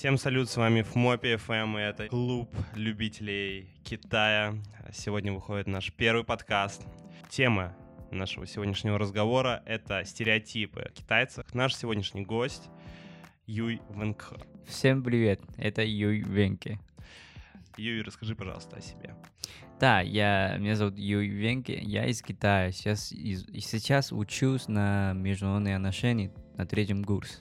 Всем салют, с вами ФМОПи ФМ, и это клуб любителей Китая. Сегодня выходит наш первый подкаст. Тема нашего сегодняшнего разговора — это стереотипы китайцев. Наш сегодняшний гость Юй Венкхэ. Всем привет, это Юй Венке. Юй, расскажи, пожалуйста, о себе. Да, я, меня зовут Юй Венке, я из Китая. Сейчас, из, сейчас учусь на международные отношения на третьем курсе.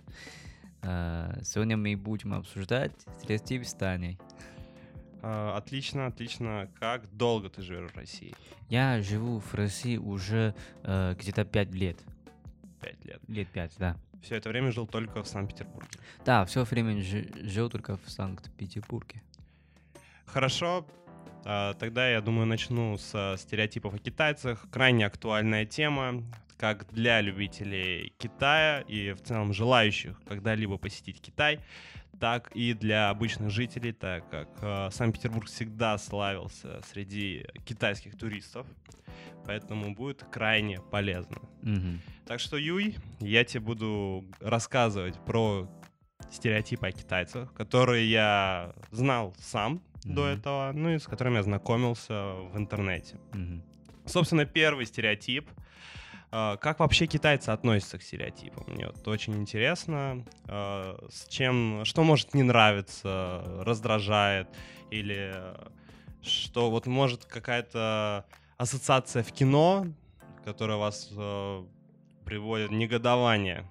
Uh, сегодня мы будем обсуждать стереотипы Стани. Uh, отлично, отлично. Как долго ты живешь в России? Я живу в России уже uh, где-то пять лет. Пять лет? Лет пять, да. Все это время жил только в Санкт-Петербурге? Да, все время жил только в Санкт-Петербурге. Хорошо, тогда я думаю начну с стереотипов о китайцах. Крайне актуальная тема как для любителей Китая и в целом желающих когда-либо посетить Китай, так и для обычных жителей, так как э, Санкт-Петербург всегда славился среди китайских туристов, поэтому будет крайне полезно. Mm-hmm. Так что, Юй, я тебе буду рассказывать про стереотипы о китайцах, которые я знал сам mm-hmm. до этого, ну и с которыми я знакомился в интернете. Mm-hmm. Собственно, первый стереотип — как вообще китайцы относятся к стереотипам? Мне вот очень интересно, а, с чем, что может не нравиться, раздражает, или что вот может какая-то ассоциация в кино, которая вас а, приводит в негодование.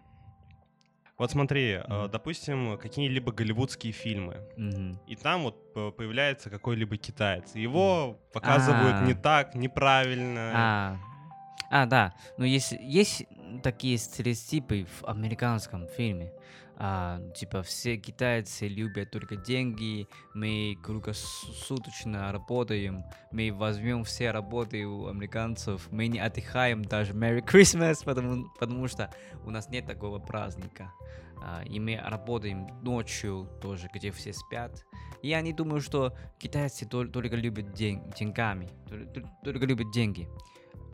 Вот смотри, mm-hmm. допустим, какие-либо голливудские фильмы, mm-hmm. и там вот появляется какой-либо китаец. Его показывают А-а-а. не так, неправильно. А, а, да. Но есть, есть такие стереотипы в американском фильме. А, типа все китайцы любят только деньги, мы круглосуточно работаем, мы возьмем все работы у американцев, мы не отдыхаем даже Merry Christmas, потому, потому что у нас нет такого праздника. А, и мы работаем ночью тоже, где все спят. И не думаю, что китайцы только, любят день, деньгами, только любят деньги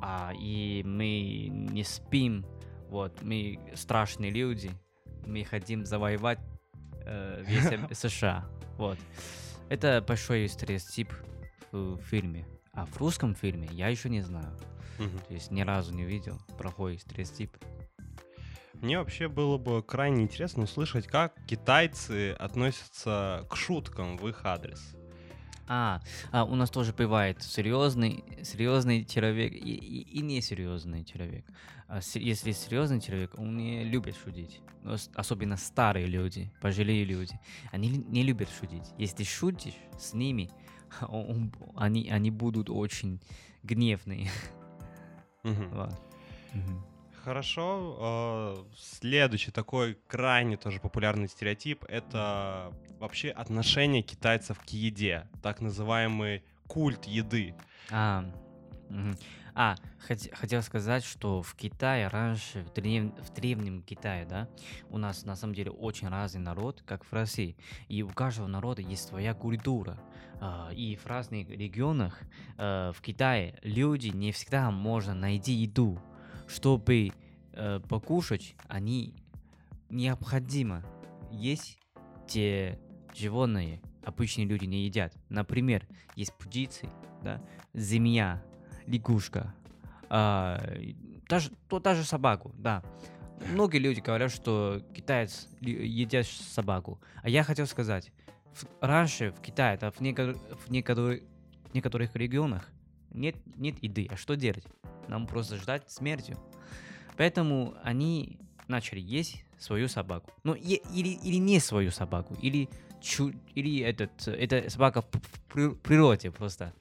а, и мы не спим, вот, мы страшные люди, мы хотим завоевать э, весь США, вот. Это большой стереотип в фильме. А в русском фильме я еще не знаю. То есть ни разу не видел плохой стереотип. Мне вообще было бы крайне интересно услышать, как китайцы относятся к шуткам в их адрес. А, а у нас тоже бывает серьезный, серьезный человек и, и, и несерьезный человек. А, с, если серьезный человек, он не любит шутить. Особенно старые люди, пожилые люди. Они не любят шутить. Если шутишь с ними, он, он, они, они будут очень гневные. Угу. Вот. Угу. Хорошо. А, следующий такой крайне тоже популярный стереотип — это вообще отношение китайцев к еде, так называемый культ еды. А, а хот, хотел сказать, что в Китае раньше, в, древ, в древнем Китае, да, у нас на самом деле очень разный народ, как в России. И у каждого народа есть своя культура. А, и в разных регионах а, в Китае люди не всегда можно найти еду чтобы э, покушать, они необходимо есть те животные, обычные люди не едят. Например, есть птицы, да, змея, лягушка, э, даже, то, даже собаку, да. Многие люди говорят, что китаец едят собаку. А я хотел сказать, в, раньше в Китае, да, в, некотор, в некоторых, некоторых регионах нет, нет еды. А что делать? Нам просто ждать смертью. Поэтому они начали есть свою собаку. Ну, е- или, или не свою собаку, или, чу- или этот, это собака в, природе просто.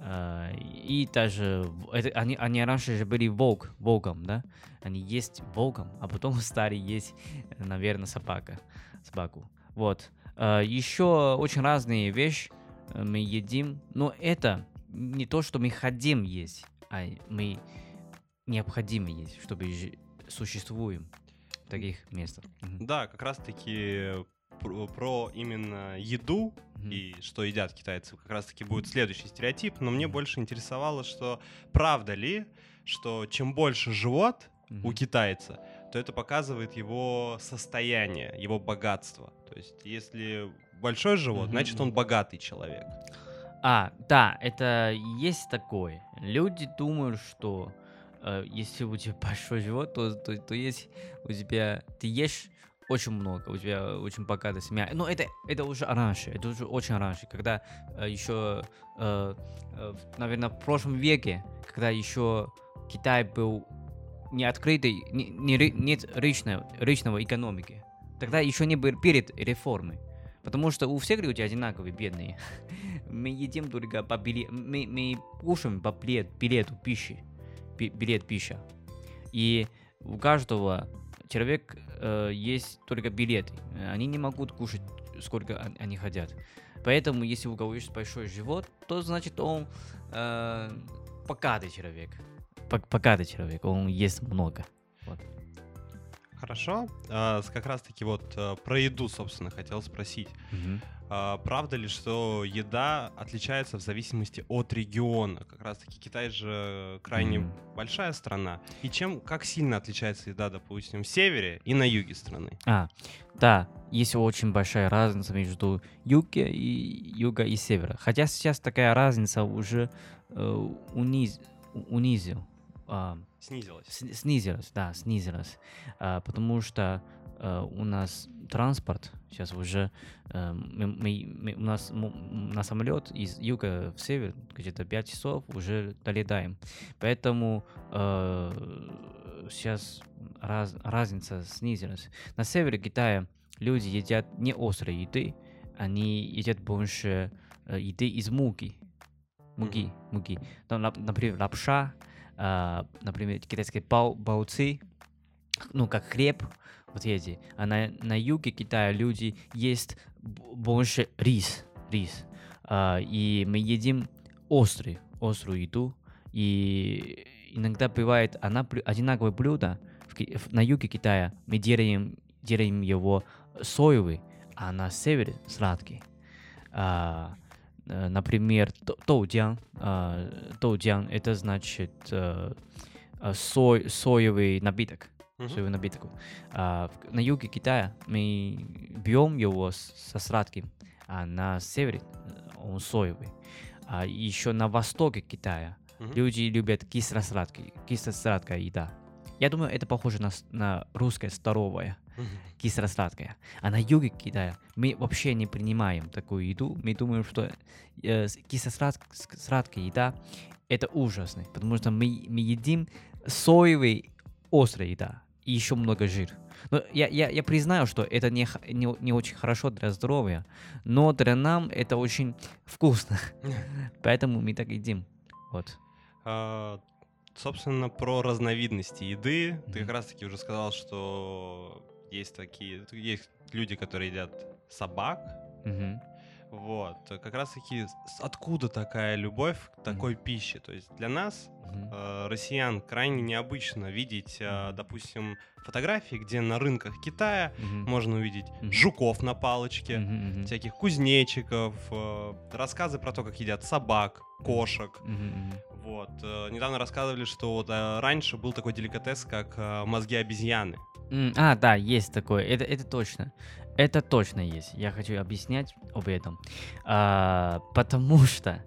Uh, и даже это, они, они раньше же были волк, волком, да? Они есть волком, а потом стали есть, наверное, собака, собаку. Вот. Uh, еще очень разные вещи мы едим, но это не то, что мы хотим есть, а мы необходимо есть, чтобы существуем в таких местах. Да, как раз-таки про, про именно еду mm-hmm. и что едят китайцы, как раз-таки будет следующий стереотип, но мне mm-hmm. больше интересовало, что правда ли, что чем больше живот mm-hmm. у китайца, то это показывает его состояние, его богатство. То есть, если большой живот, Мгм, значит, он богатый человек. А, да, это есть такое. Люди думают, что э, если у тебя большой живот, то, то, то есть у тебя ты ешь очень много, у тебя очень богатая семья. Но это, это уже раньше, это уже очень раньше, когда э, еще, э, э, наверное, в прошлом веке, когда еще Китай был не открытый, не, не нет рыночной, рыночного экономики. Тогда еще не был перед реформой. Потому что у всех людей одинаковые, бедные. Мы едим только по билету, мы, мы кушаем по билет, билету пищи, Би- билет пища. И у каждого человек э, есть только билеты. Они не могут кушать сколько он- они хотят. Поэтому, если у кого есть большой живот, то значит он э, богатый человек. Богатый человек, он ест много. Хорошо. А, как раз-таки вот а, про еду, собственно, хотел спросить. А, правда ли, что еда отличается в зависимости от региона? Как раз-таки Китай же крайне Мгм. большая страна. И чем, как сильно отличается еда, допустим, в севере и на юге страны? А, да, есть очень большая разница между юга и юга и севера. Хотя сейчас такая разница уже э, униз, унизил, а, Снизилась. Сни- снизилась, да, снизилась, А, потому что э, у нас транспорт сейчас уже э, мы, мы- мы- у нас м- на самолет из юга в север где-то 5 часов уже долетаем, поэтому э, сейчас раз- разница снизилась. На севере Китая люди едят не острой еды, они едят больше э, еды из муки, муки, муки. Там, нап- например, лапша, а, например, китайские бау, бауцы, ну, как хлеб, вот эти. А на, на юге Китая люди есть б- больше рис, рис. А, и мы едим острый, острую еду. И иногда бывает она одинаковое блюдо. В на юге Китая мы делаем, делаем его соевый, а на севере сладкий. А, например, то- тоудян. а, Тоудян это значит э, э, сой, соевый напиток. Мгм. Соевый напиток. А, на юге Китая мы берем его со сладким, а на севере э, он соевый. А еще на востоке Китая Мгм. люди любят кисло-сладкий, кисло-сладкая еда. Я думаю, это похоже на, на русское здоровое кисло-сладкое. А на юге Китая мы вообще не принимаем такую еду. Мы думаем, что э, кисло-сладкая еда это ужасно, потому что мы, мы едим соевый острая еда и еще много жир. Но я, я, я признаю, что это не, не, не очень хорошо для здоровья, но для нам это очень вкусно. Поэтому мы так едим. Вот. Собственно, про разновидности еды. Ты Мгм. как раз-таки уже сказал, что есть такие, есть люди, которые едят собак. Мгм. Вот, как раз-таки откуда такая любовь к такой пище? То есть для нас, Мгм. э, россиян, крайне необычно видеть, э, допустим, фотографии, где на рынках Китая Мгм. можно увидеть Мгм. жуков на палочке, мгм. всяких кузнечиков, э, рассказы про то, как едят собак, кошек. Мгм. Вот. э, Недавно рассказывали, что вот э, раньше был такой деликатес, как э, мозги обезьяны. А, да, есть такое. Это, это точно. Это точно есть. Я хочу объяснять об этом. А, потому что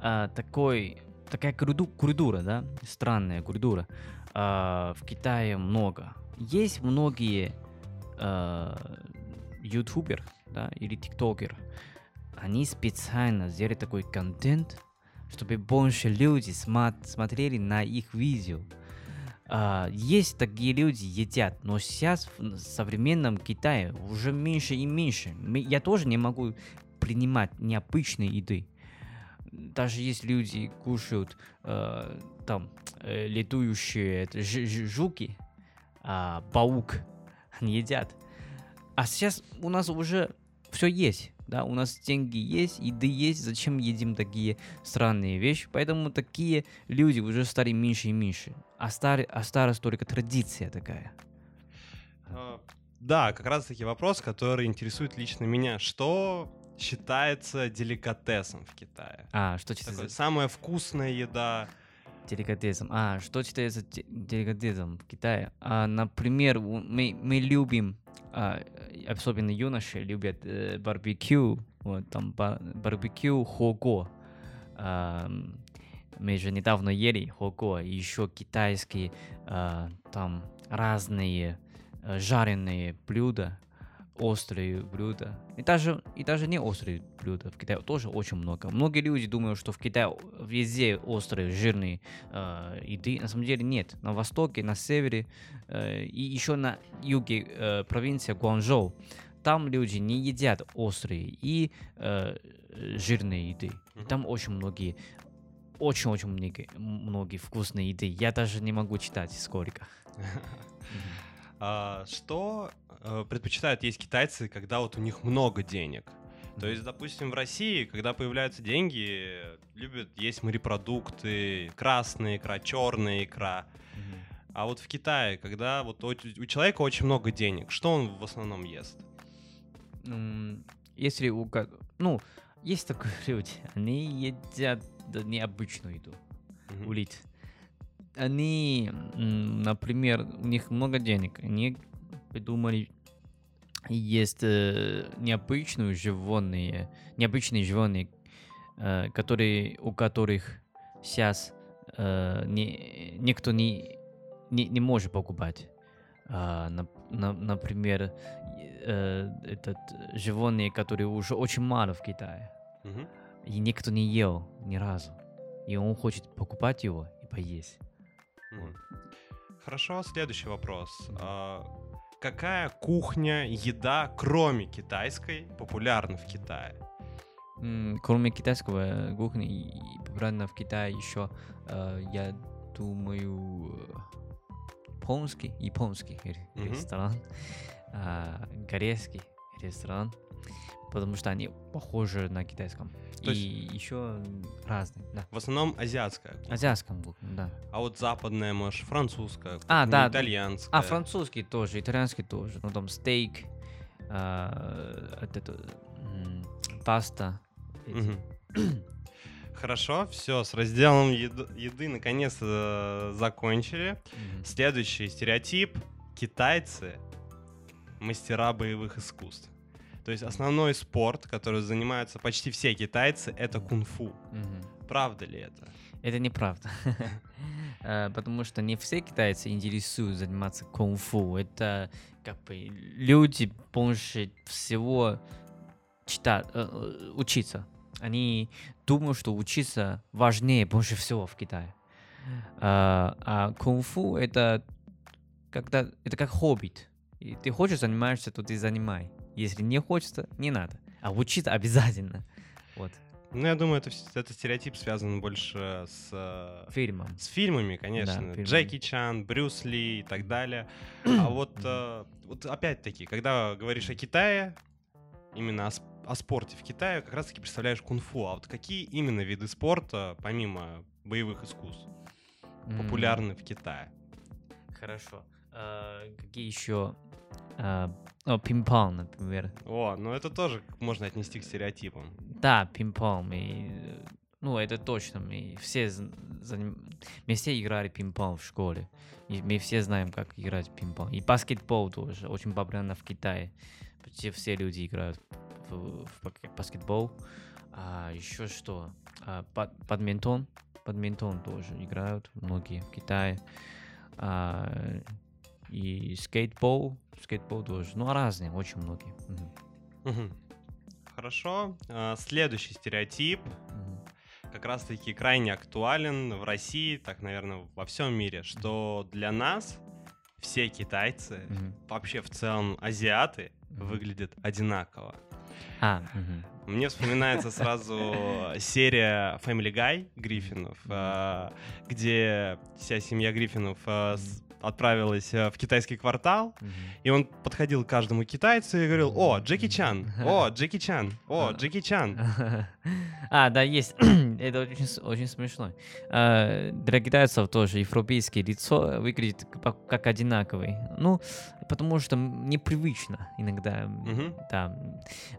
а, такой, такая культу- культура, да, странная культура, а, в Китае много. Есть многие ютубер, да, или тиктокер, они специально сделали такой контент, чтобы больше люди сма- смотрели на их видео. А, есть такие люди едят, но сейчас в современном Китае уже меньше и меньше. Я тоже не могу принимать необычной еды. Даже если люди кушают э, там э, летающие это, жи- жи- жуки, а, паук, они едят. А сейчас у нас уже все есть. Да, у нас деньги есть, еды есть, зачем едим такие странные вещи? Поэтому такие люди уже стали меньше и меньше. Остар- Осталась только традиция такая. Э, Да, как раз-таки вопрос, который интересует лично меня. Что считается деликатесом в Китае? А, что Такое читать? самая вкусная еда. Деликатесом. А, что считается де- деликатесом в Китае? А, например, мы, мы любим, а, особенно юноши любят э, барбекю, вот там ба- барбекю хого. А, мы же недавно ели хого, еще китайские а, там разные э, жареные блюда, острые блюда. И даже, и даже не острые блюда в Китае тоже очень много. Многие люди думают, что в Китае везде острые, жирные э, еды. На самом деле нет. На востоке, на севере э, и еще на юге э, провинции Гуанчжоу. Там люди не едят острые и э, жирные еды. И там очень многие очень-очень многие, многие вкусные еды. Я даже не могу читать сколько. А, что э, предпочитают есть китайцы, когда вот у них много денег? То есть, допустим, в России, когда появляются деньги, любят есть морепродукты, красная икра, черная икра. А вот в Китае, когда вот у, у человека очень много денег, что он в основном ест? Если у ну, есть такие люди, они едят необычную еду, Мгм. улит. Они, например, у них много денег, они придумали есть э, необычные животные, необычные животные, э, которые, у которых сейчас э, не, никто не, не, не может покупать. А, нап- на- например, э, этот животные, которые уже очень мало в Китае, Мгм. и никто не ел ни разу, и он хочет покупать его и поесть. Мгм. Хорошо, следующий вопрос. А, какая кухня, еда, кроме китайской, популярна в Китае? Кроме китайского кухни, и популярно в Китае еще, э, я думаю, японский, японский Мгм. ресторан, а, корейский ресторан, потому что они похожи на китайском. То и есть- еще разные, да. В основном азиатская. кухня. Азиатском кухне, да. А вот западная, может, французская, А, кухня, да, итальянская. А, французский тоже, итальянский тоже. Ну, там стейк, вот это, паста. Хорошо, все, с разделом еды, еды наконец-то э, закончили. Следующий стереотип. Китайцы — мастера боевых искусств. То есть основной спорт, который занимаются почти все китайцы, это кунг-фу. Мгм. Правда ли это? Это неправда. Э, Потому что не все китайцы интересуют заниматься кунг-фу. Это как бы люди больше всего читать, э, э, учиться. Они думают, что учиться важнее больше всего в Китае. А, а кунг-фу это когда это как хобби. И ты хочешь занимаешься, то ты занимай. Если не хочется, не надо. А учиться обязательно. Вот. Ну, я думаю, это, это стереотип связан больше с, э, Фильмом. с фильмами, конечно. фильмами. Джеки Чан, Брюс Ли и так далее. А вот, э, вот опять-таки, когда говоришь о Китае, именно о, о спорте в Китае, как раз-таки представляешь кунг-фу. А вот какие именно виды спорта, помимо боевых искусств, популярны в Китае? Хорошо. А, какие еще? А, о, пинг-понг, например. О, ну это тоже можно отнести к стереотипам. Да, пинг-понг. э, Ну, это точно. Мы все, заним- мы все играли пинг-понг в школе. И мы все знаем, как играть в пинг-понг. И баскетбол тоже очень популярно в Китае. Почти все люди играют в, в баскетбол. А еще что? А, бад- бадминтон. Бадминтон тоже играют многие в Китае. А, и скейтбол. Скейтбол тоже. Ну, разные, очень многие. Мгм. Хорошо. А, Следующий стереотип Мгм. как раз-таки крайне актуален в России, так, наверное, во всем мире, что для нас все китайцы, Мгм. вообще в целом азиаты, Мгм. выглядят одинаково. А, мгм. Мне вспоминается сразу серия Family Guy Гриффинов, а, где вся семья Гриффинов а, отправилась а, в китайский квартал, и он подходил к каждому китайцу и говорил, о, Джеки Чан, о, Джеки Чан, о, Джеки Чан. А, да, есть. Это очень, очень смешно. А, Для китайцев тоже европейское лицо выглядит как, одинаковый. Ну, потому что непривычно иногда. Мгм. Да.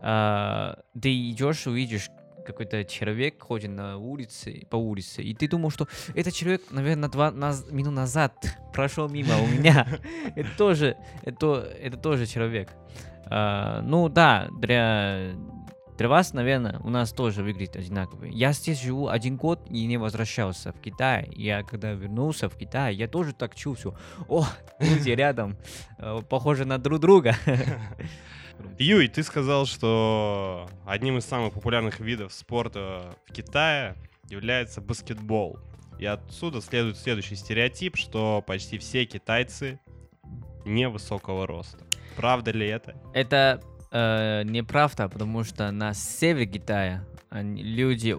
А, Ты идешь, увидишь какой-то человек ходит на улице, по улице, и ты думал, что этот человек, наверное, два наз- минут назад прошел мимо у меня. Это тоже, это, это тоже человек. А, ну да, для, для вас, наверное, у нас тоже выглядит одинаково. Я здесь живу один год и не возвращался в Китай. Я когда вернулся в Китай, я тоже так чувствую. О, люди рядом, э, похожи на друг друга. Юй, ты сказал, что одним из самых популярных видов спорта в Китае является баскетбол. И отсюда следует следующий стереотип, что почти все китайцы невысокого роста. Правда ли это? Это э, неправда, потому что на севере Китая люди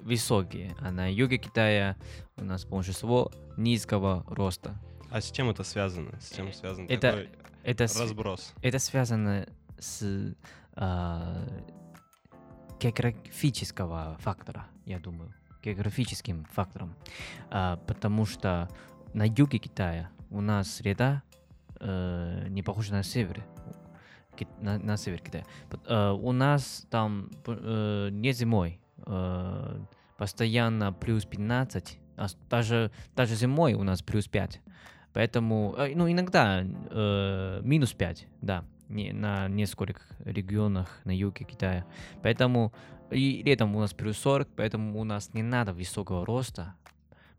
высокие, а на юге Китая у нас большинство низкого роста. А с чем это связано? С чем связан Это такой Это, разброс? это связано с э, географического фактора, я думаю, географическим фактором, А, потому что на юге Китая у нас среда э, не похожа на севере, Ки- на, на север Китая. Э, у нас там э, не зимой, э, постоянно плюс 15, а даже, даже зимой у нас плюс 5. Поэтому, э, ну, иногда э, минус 5, да, не, на нескольких регионах на юге Китая. Поэтому и летом у нас плюс 40, поэтому у нас не надо высокого роста,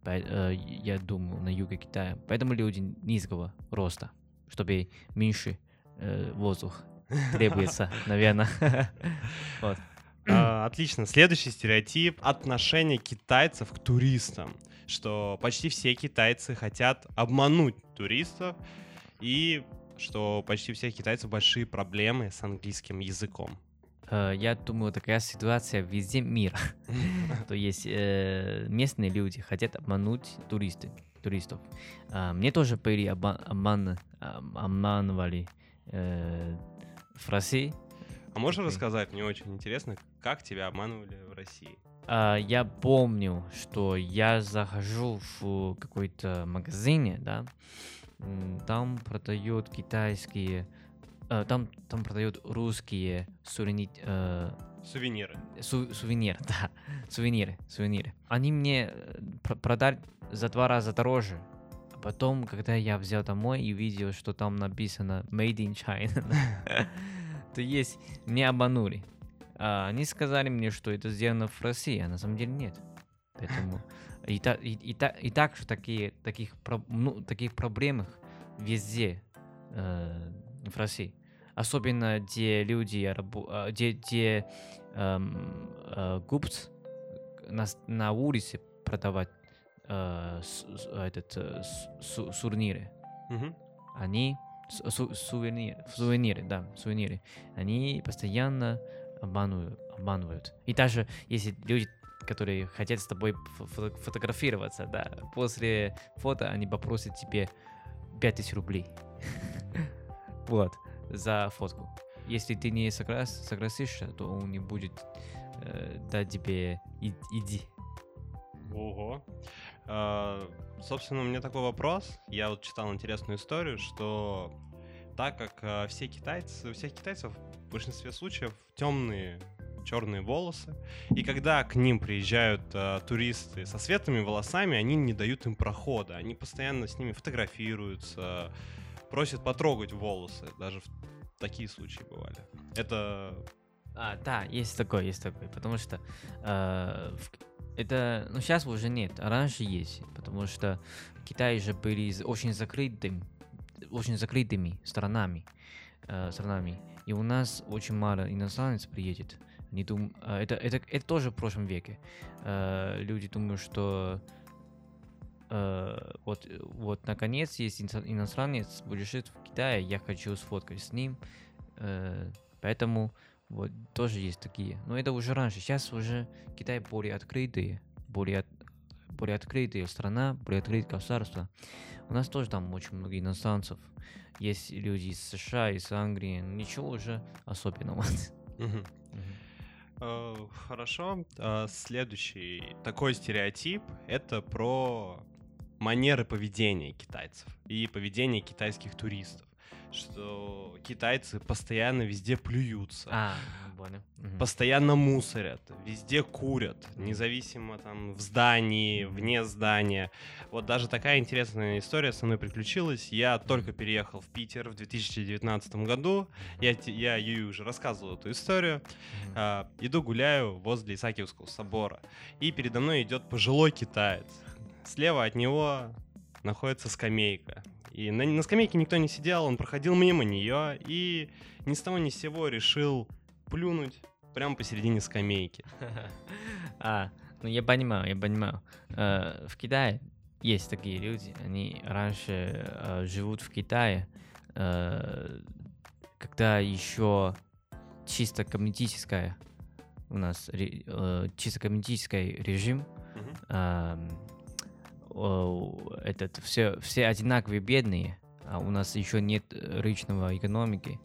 э, я думаю, на юге Китая. Поэтому люди низкого роста, чтобы меньше э, воздух требуется, наверное. Вот. А, Отлично. Следующий стереотип — отношение китайцев к туристам. Что почти все китайцы хотят обмануть туристов и что почти у всех китайцев большие проблемы с английским языком. Э, Я думаю, такая ситуация везде мира. То есть э, местные люди хотят обмануть туристы, туристов. А, Мне тоже были обман- обманывали э, в России. А можешь рассказать? Мне очень интересно, как тебя обманывали в России. А, Я помню, что я захожу в какой-то магазине, да, там продают китайские, э, там, там продают русские сувени- э, Сувениры. Су- сувенир, да. Сувениры, сувениры. Они мне э, пр- продали за два раза дороже. А потом, когда я взял домой и увидел, что там написано Made in China, то есть меня обманули. А они сказали мне, что это сделано в России, а на самом деле нет. Поэтому и, та- и, и, та- и так же такие, таких, ну, таких проблемах везде э, в России. Особенно где люди, где, где эм, э, гупц на, с- на улице продавать э, с- этот, э, су- сувениры. Мгм. Они су- сувениры, сувениры, да, сувениры. Они постоянно обманывают, обманывают. И даже если люди, которые хотят с тобой фо- фото- фотографироваться, да, после фото они попросят тебе 5000 рублей. Вот, за фотку. Если ты не соглас, согласишься, то он не будет э, дать тебе иди. Ого. А, собственно, у меня такой вопрос. Я вот читал интересную историю, что так как а, все китайцы, у всех китайцев в большинстве случаев темные черные волосы, и когда к ним приезжают а, туристы со светлыми волосами, они не дают им прохода, они постоянно с ними фотографируются, просят потрогать волосы, даже в такие случаи бывали. Это А, да, есть такое, есть такое, потому что э, это, ну сейчас уже нет, а раньше есть, потому что Китай же были очень закрытым, очень закрытыми странами, э, странами, и у нас очень мало иностранцев приедет. Они дум- э, это, это, это тоже в прошлом веке. Э, люди думают, что э, вот, вот наконец есть ино- иностранец, будет в Китае, я хочу сфоткать с ним, э, поэтому вот тоже есть такие. Но это уже раньше. Сейчас уже Китай более открытые, более, более открытая страна, более открытое государство. У нас тоже там очень много иностранцев. Есть люди из США, из Англии. Ничего уже особенного. Э, Хорошо. Э, Следующий такой стереотип — это про манеры поведения китайцев и поведение китайских туристов. что китайцы постоянно везде плюются. А, понял. Мгм. постоянно мусорят, везде курят, независимо там в здании, вне здания. Вот даже такая интересная история со мной приключилась. Я только переехал в Питер в 2019 году. Я, я Юю уже рассказывал эту историю. А, иду гуляю возле Исаакиевского собора, и передо мной идет пожилой китаец. Слева от него находится скамейка. И на, на скамейке никто не сидел, он проходил мимо нее и ни с того ни с сего решил плюнуть прямо посередине скамейки. А, ну я понимаю, я понимаю. Э, В Китае есть такие люди, они раньше э, живут в Китае, э, когда еще чисто коммунистическая у нас чисто коммунистический режим, о, этот все все одинаковые бедные, а у нас еще нет э, рыночного экономики.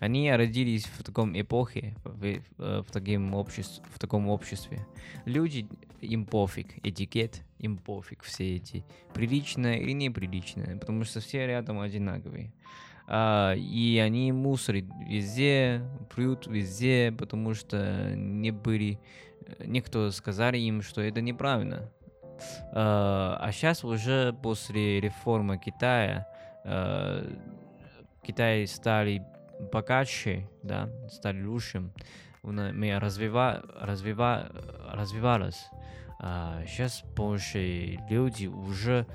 Они родились в таком эпохе, в, э, в таким обществе, в таком обществе. Люди им пофиг, этикет им пофиг, все эти приличное или неприличное, потому что все рядом одинаковые. А, и они мусорят везде, плюют везде, потому что не были, э, никто сказали им, что это неправильно. А а сейчас уже после реформы Китая э, Китай стали богаче, да, стали лучше. Мы развива, развива, развивалось. А сейчас больше люди уже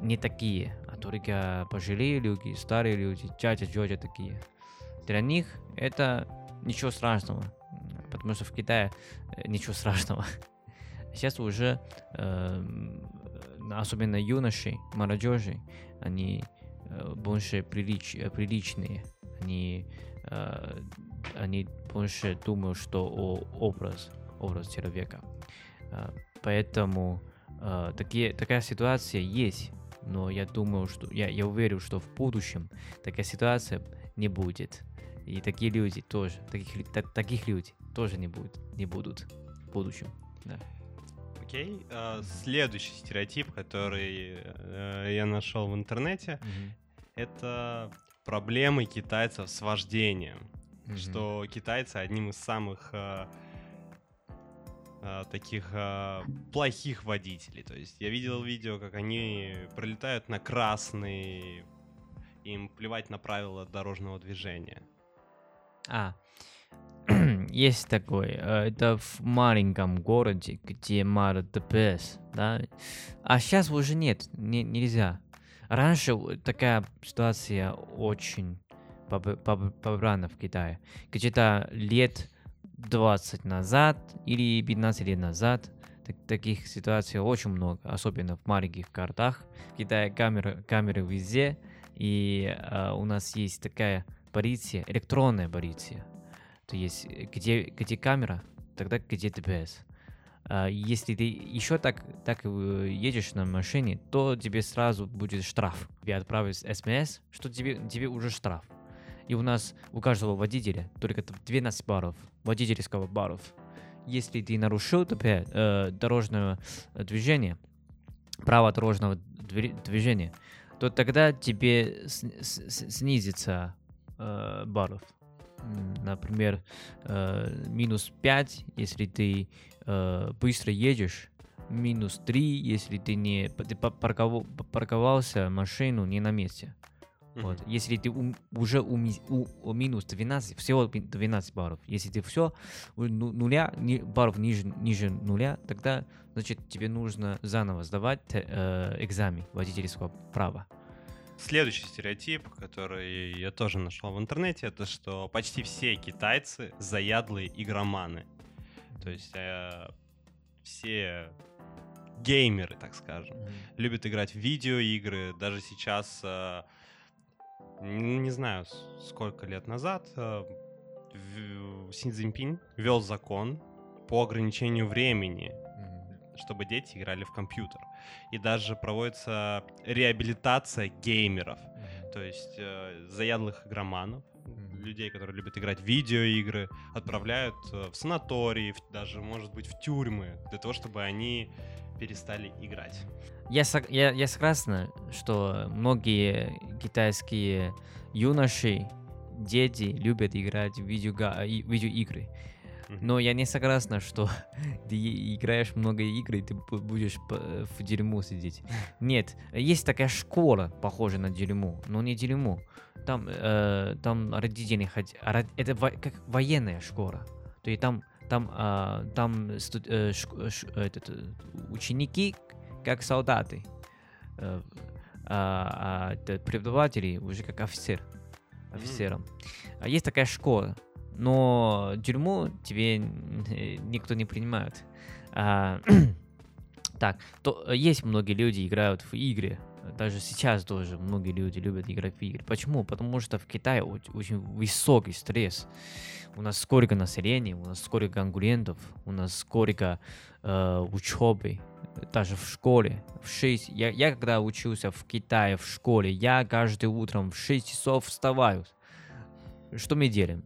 не такие, а только пожилые люди, старые люди, дядя, тетя такие. Для них это ничего страшного, потому что в Китае э, ничего страшного. Сейчас уже, эм, особенно юноши, молодежи, они э, больше прилич, э, приличные, они, э, они больше думают, что о образ, образ человека. Э, Поэтому э, такие, такая ситуация есть, но я думаю, что я, я уверен, что в будущем такая ситуация не будет. И такие люди тоже, таких, лю- та- таких людей тоже не будет, не будут в будущем. Окей. а, Следующий стереотип, который э, я нашел в интернете, это проблемы китайцев с вождением. Мгм. Что китайцы одним из самых э, э, таких э, плохих водителей. То есть я видел видео, как они пролетают на красный, им плевать на правила дорожного движения. А, есть такой. э, Это в маленьком городе, где мало ДПС, да? А сейчас уже нет, не- нельзя. Раньше такая ситуация очень побрана в Китае. Где-то лет 20 назад или 15 лет назад так- таких ситуаций очень много, особенно в маленьких городах. В Китае камеры, камеры везде, и э, у нас есть такая полиция, электронная полиция. То есть, э, где, где камера, тогда где ДПС. А если ты еще так, так э, едешь на машине, то тебе сразу будет штраф. Тебе отправят смс, что тебе, тебе уже штраф. И у нас у каждого водителя только т- 12 баров, водительского баров. Если ты нарушил ТП, э, дорожное э, движение, право дорожного движения, то тогда тебе снизится э, баров. Например, э, минус 5, если ты э, быстро едешь, минус 3, если ты не ты парковался машину не на месте. Вот. Если ты ум- уже у, у- у минус 12, всего пи- 12 баров. Если ты все у ну- нуля, ни- баров ниже, ниже нуля, тогда значит тебе нужно заново сдавать э, экзамен водительского права. Следующий стереотип, который я тоже нашел в интернете, это что почти все китайцы заядлые игроманы. То есть э, все геймеры, так скажем, любят играть в видеоигры. Даже сейчас, э, н- не знаю, сколько лет назад, э, в- Си Цзиньпинь ввел закон по ограничению времени, чтобы дети играли в компьютер. И даже проводится реабилитация геймеров. То есть э, заядлых игроманов. Людей, которые любят играть в видеоигры, отправляют э, в санатории, в- даже, может быть, в тюрьмы, для того, чтобы они перестали играть. Я, сог- я, я согласна, что многие китайские юноши, дети любят играть в видеога- видеоигры. Но я не согласна, что ты играешь много игр, и ты бу- будешь в дерьму сидеть. Нет, есть такая школа, похожая на дерьмо, но не дерьмо. Там, э, там родители хотят... Это во- как военная школа. То есть там, там, а, там студ- э, шк- ш- этот, э, ученики как солдаты. Э, а, а преподаватели уже как офицер. Офицером. А Есть такая школа, но тюрьму тебе э, никто не принимает. А, так, то э, есть многие люди играют в игры. Даже сейчас тоже многие люди любят играть в игры. Почему? Потому что в Китае оч- очень высокий стресс. У нас сколько населения, у нас сколько конкурентов, у нас сколько э, учебы, даже в школе. В 6, я, я когда учился в Китае в школе, я каждый утром в 6 часов вставаю. Что мы делаем?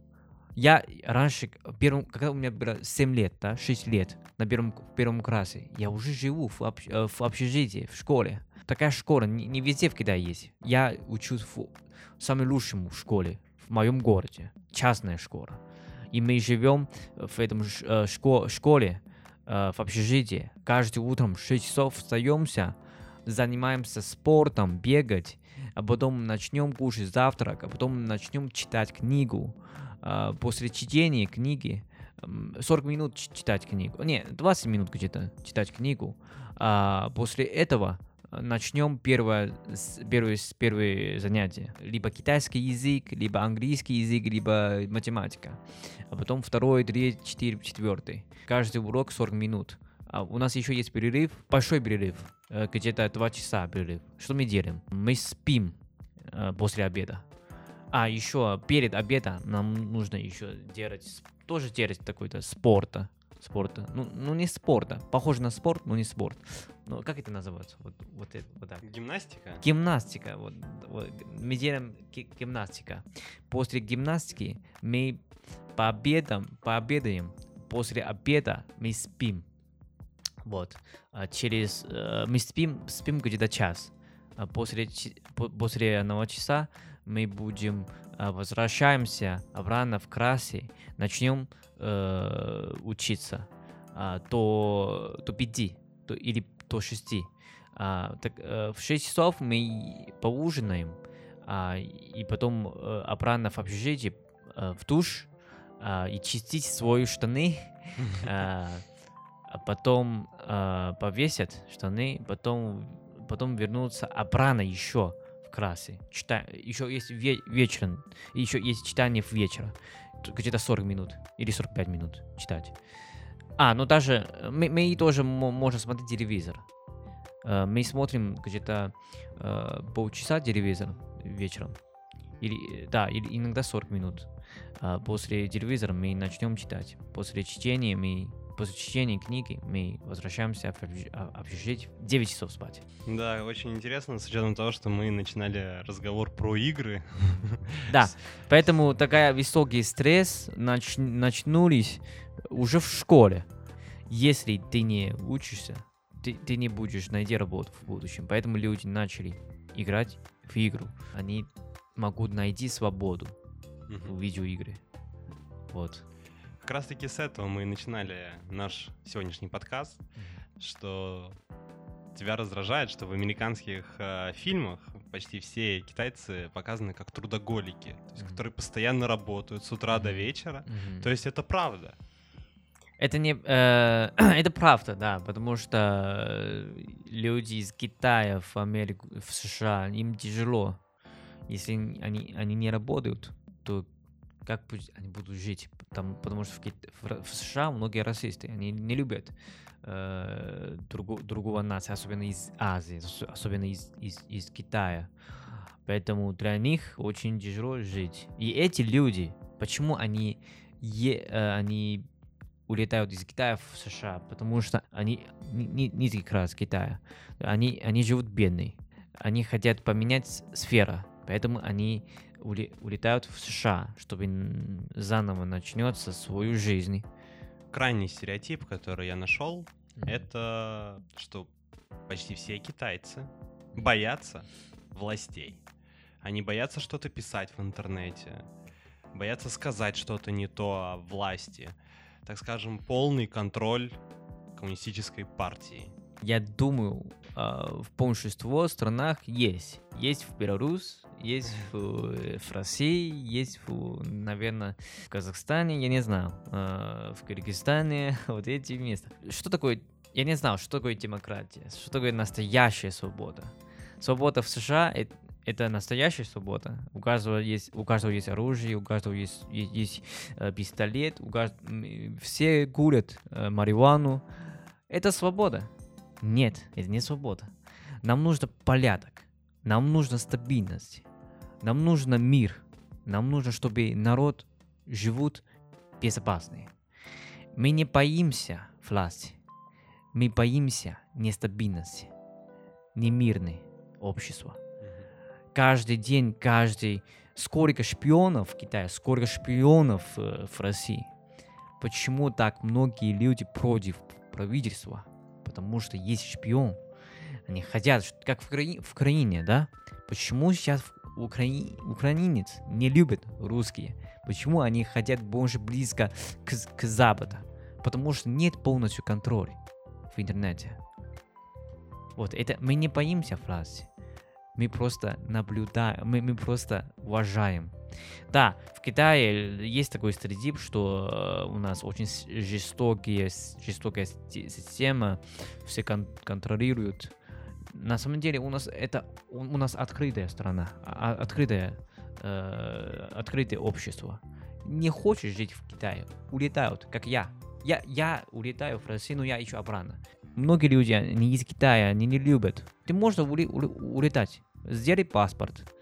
Я раньше, первым, когда у меня было 7 лет, да, 6 лет, на первом, первом классе, я уже живу в, общ- э, в общежитии, в школе. Такая школа не, не везде в Китае есть. Я учусь в самой лучшем школе в моем городе, частная школа. И мы живем в этом э, шко- школе, э, в общежитии. Каждый утром в 6 часов встаемся, занимаемся спортом, бегать, а потом начнем кушать завтрак, а потом начнем читать книгу. А, После чтения книги м, 40 минут читать книгу. Не, 20 минут где-то читать книгу. А после этого э, начнем первое, первое, первое занятие. Либо китайский язык, либо английский язык, либо математика. А потом второй, третий, четыре, четвертый. Каждый урок 40 минут. А у нас еще есть перерыв, большой перерыв, э, где-то 2 часа перерыв. Что мы делаем? Мы спим э, после обеда. А еще перед обедом нам нужно еще делать, тоже делать такой-то спорта. Спорта. Ну, ну, не спорта. Похоже на спорт, но не спорт. Ну, как это называется? Вот, вот, это, вот так. Гимнастика? Гимнастика. Вот, вот, мы делаем ги- гимнастика. После гимнастики мы пообедаем, пообедаем. После обеда мы спим. Вот. А через... э, мы спим, спим где-то час. А после, по- после одного часа мы будем э, возвращаемся обратно в классе, начнем э, учиться а, до, до 5 до, или до 6. А, так, э, в 6 часов мы поужинаем, а, и потом э, обратно в общежитие, э, в душ, а, и чистить свои штаны, а потом а, повесят штаны, потом, потом вернуться обратно еще классе. Чита... Еще есть ве- вечером, еще есть читание в вечер. Т- Где-то 40 минут или 45 минут читать. А, ну даже э, мы, мы тоже мо- можем смотреть телевизор. Э, Мы смотрим где-то э, полчаса телевизор вечером. Или, да, или иногда 40 минут. А после телевизора мы начнем читать. После чтения мы после чтения книги мы возвращаемся в а- общежитие в 9 часов спать. Да, очень интересно, с учетом того, что мы начинали разговор про игры. Да, поэтому такая высокий стресс нач- начнулись уже в школе. Если ты не учишься, ты, ты не будешь найти работу в будущем. Поэтому люди начали играть в игру. Они могут найти свободу в видеоигры. Вот. Как раз таки с этого мы и начинали наш сегодняшний подкаст, что тебя раздражает, что в американских э, фильмах почти все китайцы показаны как трудоголики, то есть, Мгм. которые постоянно работают с утра до Мгм. вечера. Мгм. То есть это правда. Это не... э, это правда, да, потому что э, люди из Китая в Америку, в США, им тяжело. Если они, они не работают, то как они будут жить? Там, потому что в, в США многие расисты, они не любят э, друго- другого нации, особенно из Азии, ос- особенно из, из, из Китая. Поэтому для них очень тяжело жить. И эти люди, почему они, е- э, они улетают из Китая в США? Потому что они ни- ни- низкий класс Китая. Они, они живут бедные. Они хотят поменять сферу. Поэтому они улетают в США, чтобы заново начнется свою жизнь. Крайний стереотип, который я нашел, Мгм. это что почти все китайцы боятся властей. Они боятся что-то писать в интернете, боятся сказать что-то не то о власти. Так скажем, полный контроль коммунистической партии. Я думаю, в большинство странах есть. Есть в Беларусь, есть в, э, в России, есть, в, наверное, в Казахстане, я не знаю, а, в Кыргызстане, вот эти места. Что такое, я не знал, что такое демократия, что такое настоящая свобода. Свобода в США это, настоящая свобода. У каждого есть, у каждого есть оружие, у каждого есть, есть, есть э, пистолет, у каждого, все курят э, марихуану. Это свобода. Нет, это не свобода. Нам нужно порядок. Нам нужна стабильность. Нам нужно мир. Нам нужно, чтобы народ живут безопасный. Мы не боимся власти. Мы боимся нестабильности, немирной общества. Каждый день, каждый... Сколько шпионов в Китае, сколько шпионов э, в России. Почему так многие люди против правительства? Потому что есть шпион. Они хотят, как в, Украине, в Украине, да? Почему сейчас украи... украинец не любит русские? Почему они хотят больше близко к, к Западу? Потому что нет полностью контроля в интернете. Вот, это мы не боимся фразы. Мы просто наблюдаем, мы, мы просто уважаем. Да, в Китае есть такой стереотип, что э, у нас очень жестокие, жестокая система, все кон контролируют на самом деле у нас это у, нас открытая страна, а, а, открытое, э, открытое общество. Не хочешь жить в Китае, улетают, как я. Я, я улетаю в Россию, но я еще обратно. Многие люди, они из Китая, они не любят. Ты можешь ули, ули, улетать, сделать паспорт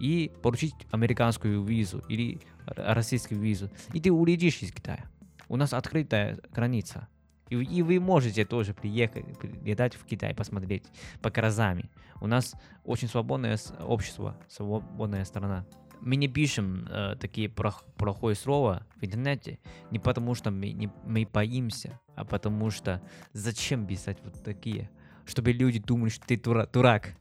и получить американскую визу или российскую визу, и ты улетишь из Китая. У нас открытая граница. И, и вы можете тоже приехать, летать в Китай, посмотреть по каразами. У нас очень свободное общество, свободная страна. Мы не пишем э, такие плох, плохое слова в интернете не потому, что мы, не, мы боимся, а потому что зачем писать вот такие, чтобы люди думали, что ты дура, дурак.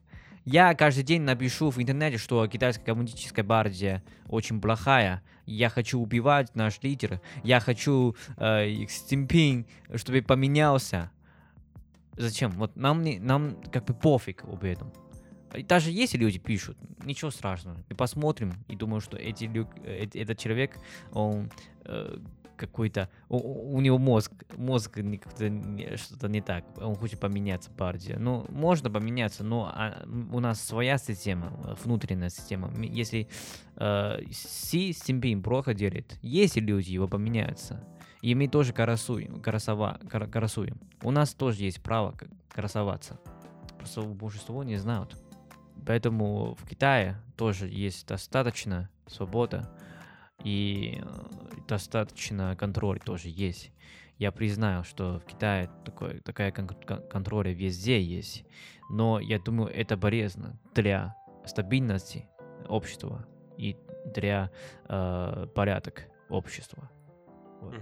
Я каждый день напишу в интернете, что китайская коммунистическая партия очень плохая. Я хочу убивать наш лидер. Я хочу э, Цзиньпин, чтобы поменялся. Зачем? Вот нам, не, нам как бы пофиг об этом. И даже если люди пишут, ничего страшного. Мы посмотрим и думаю, что эти, э, этот человек, он э, какой-то... У, у него мозг, мозг что-то не так. Он хочет поменяться партия. Ну, можно поменяться, но а, у нас своя система, внутренняя система. Если э, Си Симпин плохо делает, если люди его поменяются, и мы тоже красуем, красова, красуем. У нас тоже есть право красоваться. Просто большинство не знают. Поэтому в Китае тоже есть достаточно свобода и э, достаточно контроль тоже есть. Я признаю, что в Китае такой, такая кон- контроля везде есть, но я думаю, это полезно для стабильности общества и для э, порядок общества. Вот.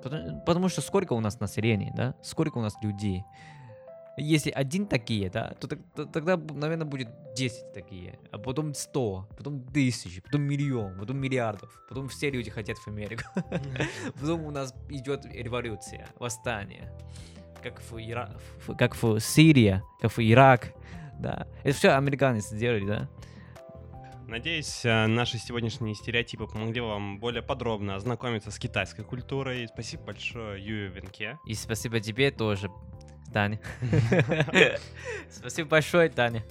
Потому, потому что сколько у нас населения, да? Сколько у нас людей? Если один такие, да, то, то тогда, наверное, будет 10 такие, а потом 100, потом тысячи, потом миллион, потом миллиардов, потом все люди хотят в Америку. Потом у нас идет революция, восстание, как в, Ира... как в Сирии, как в Ирак, да. Это все американцы сделали, да. Надеюсь, э, наши сегодняшние стереотипы помогли вам более подробно ознакомиться с китайской культурой. Спасибо большое Юю Венке. И спасибо тебе тоже Таня. Спасибо большое, Таня.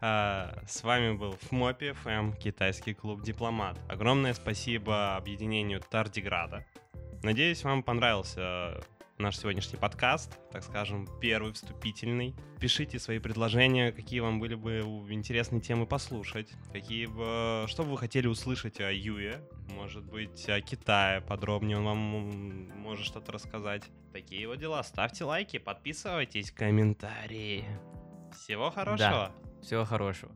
А, с вами был ФМОПИ, ФМ, китайский клуб «Дипломат». Огромное спасибо объединению Тардиграда. Надеюсь, вам понравился наш сегодняшний подкаст, так скажем, первый вступительный. Пишите свои предложения, какие вам были бы интересные темы послушать, какие бы, что бы вы хотели услышать о Юе, может быть, о Китае подробнее, он вам может что-то рассказать. Такие вот дела. Ставьте лайки, подписывайтесь, комментарии. Всего хорошего. Да. Всего хорошего.